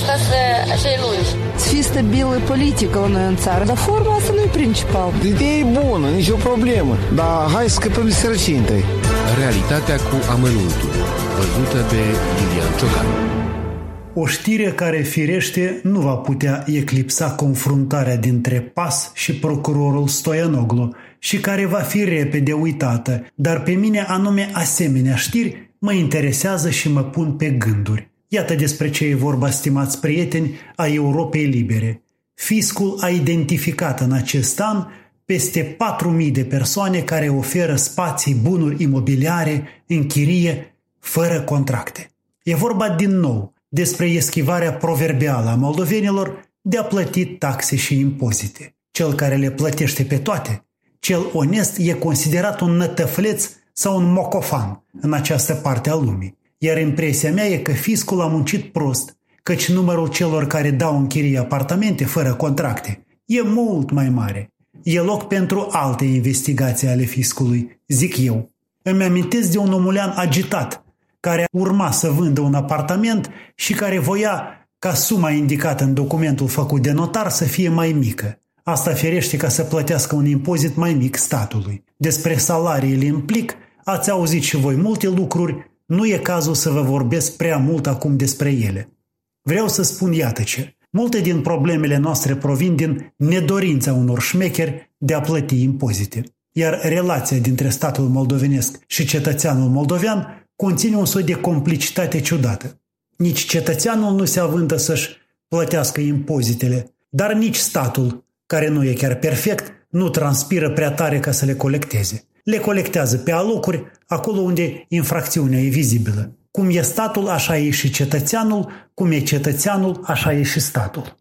acasă așa e lungi. Să fie stabilă politică la noi în țară, dar forma asta nu e principal. Ideea e bună, nicio problemă, dar hai să scăpăm de sărăcie întâi. Realitatea cu amănuntul, văzută de Lilian Ciocan. O știre care firește nu va putea eclipsa confruntarea dintre PAS și procurorul Stoianoglu și care va fi repede uitată, dar pe mine anume asemenea știri mă interesează și mă pun pe gânduri. Iată despre ce e vorba, stimați prieteni, a Europei Libere. Fiscul a identificat în acest an peste 4.000 de persoane care oferă spații, bunuri imobiliare în chirie fără contracte. E vorba din nou despre eschivarea proverbială a moldovenilor de a plăti taxe și impozite. Cel care le plătește pe toate, cel onest e considerat un nătăfleț sau un mocofan în această parte a lumii. Iar impresia mea e că fiscul a muncit prost, căci numărul celor care dau în chirie apartamente fără contracte e mult mai mare. E loc pentru alte investigații ale fiscului, zic eu. Îmi amintesc de un omulean agitat, care urma să vândă un apartament și care voia ca suma indicată în documentul făcut de notar să fie mai mică. Asta ferește ca să plătească un impozit mai mic statului. Despre salariile în plic ați auzit și voi multe lucruri, nu e cazul să vă vorbesc prea mult acum despre ele. Vreau să spun iată ce. Multe din problemele noastre provin din nedorința unor șmecheri de a plăti impozite. Iar relația dintre statul moldovenesc și cetățeanul moldovean conține un soi de complicitate ciudată. Nici cetățeanul nu se avântă să-și plătească impozitele, dar nici statul, care nu e chiar perfect, nu transpiră prea tare ca să le colecteze. Le colectează pe alocuri, acolo unde infracțiunea e vizibilă. Cum e statul, așa e și cetățeanul, cum e cetățeanul, așa e și statul.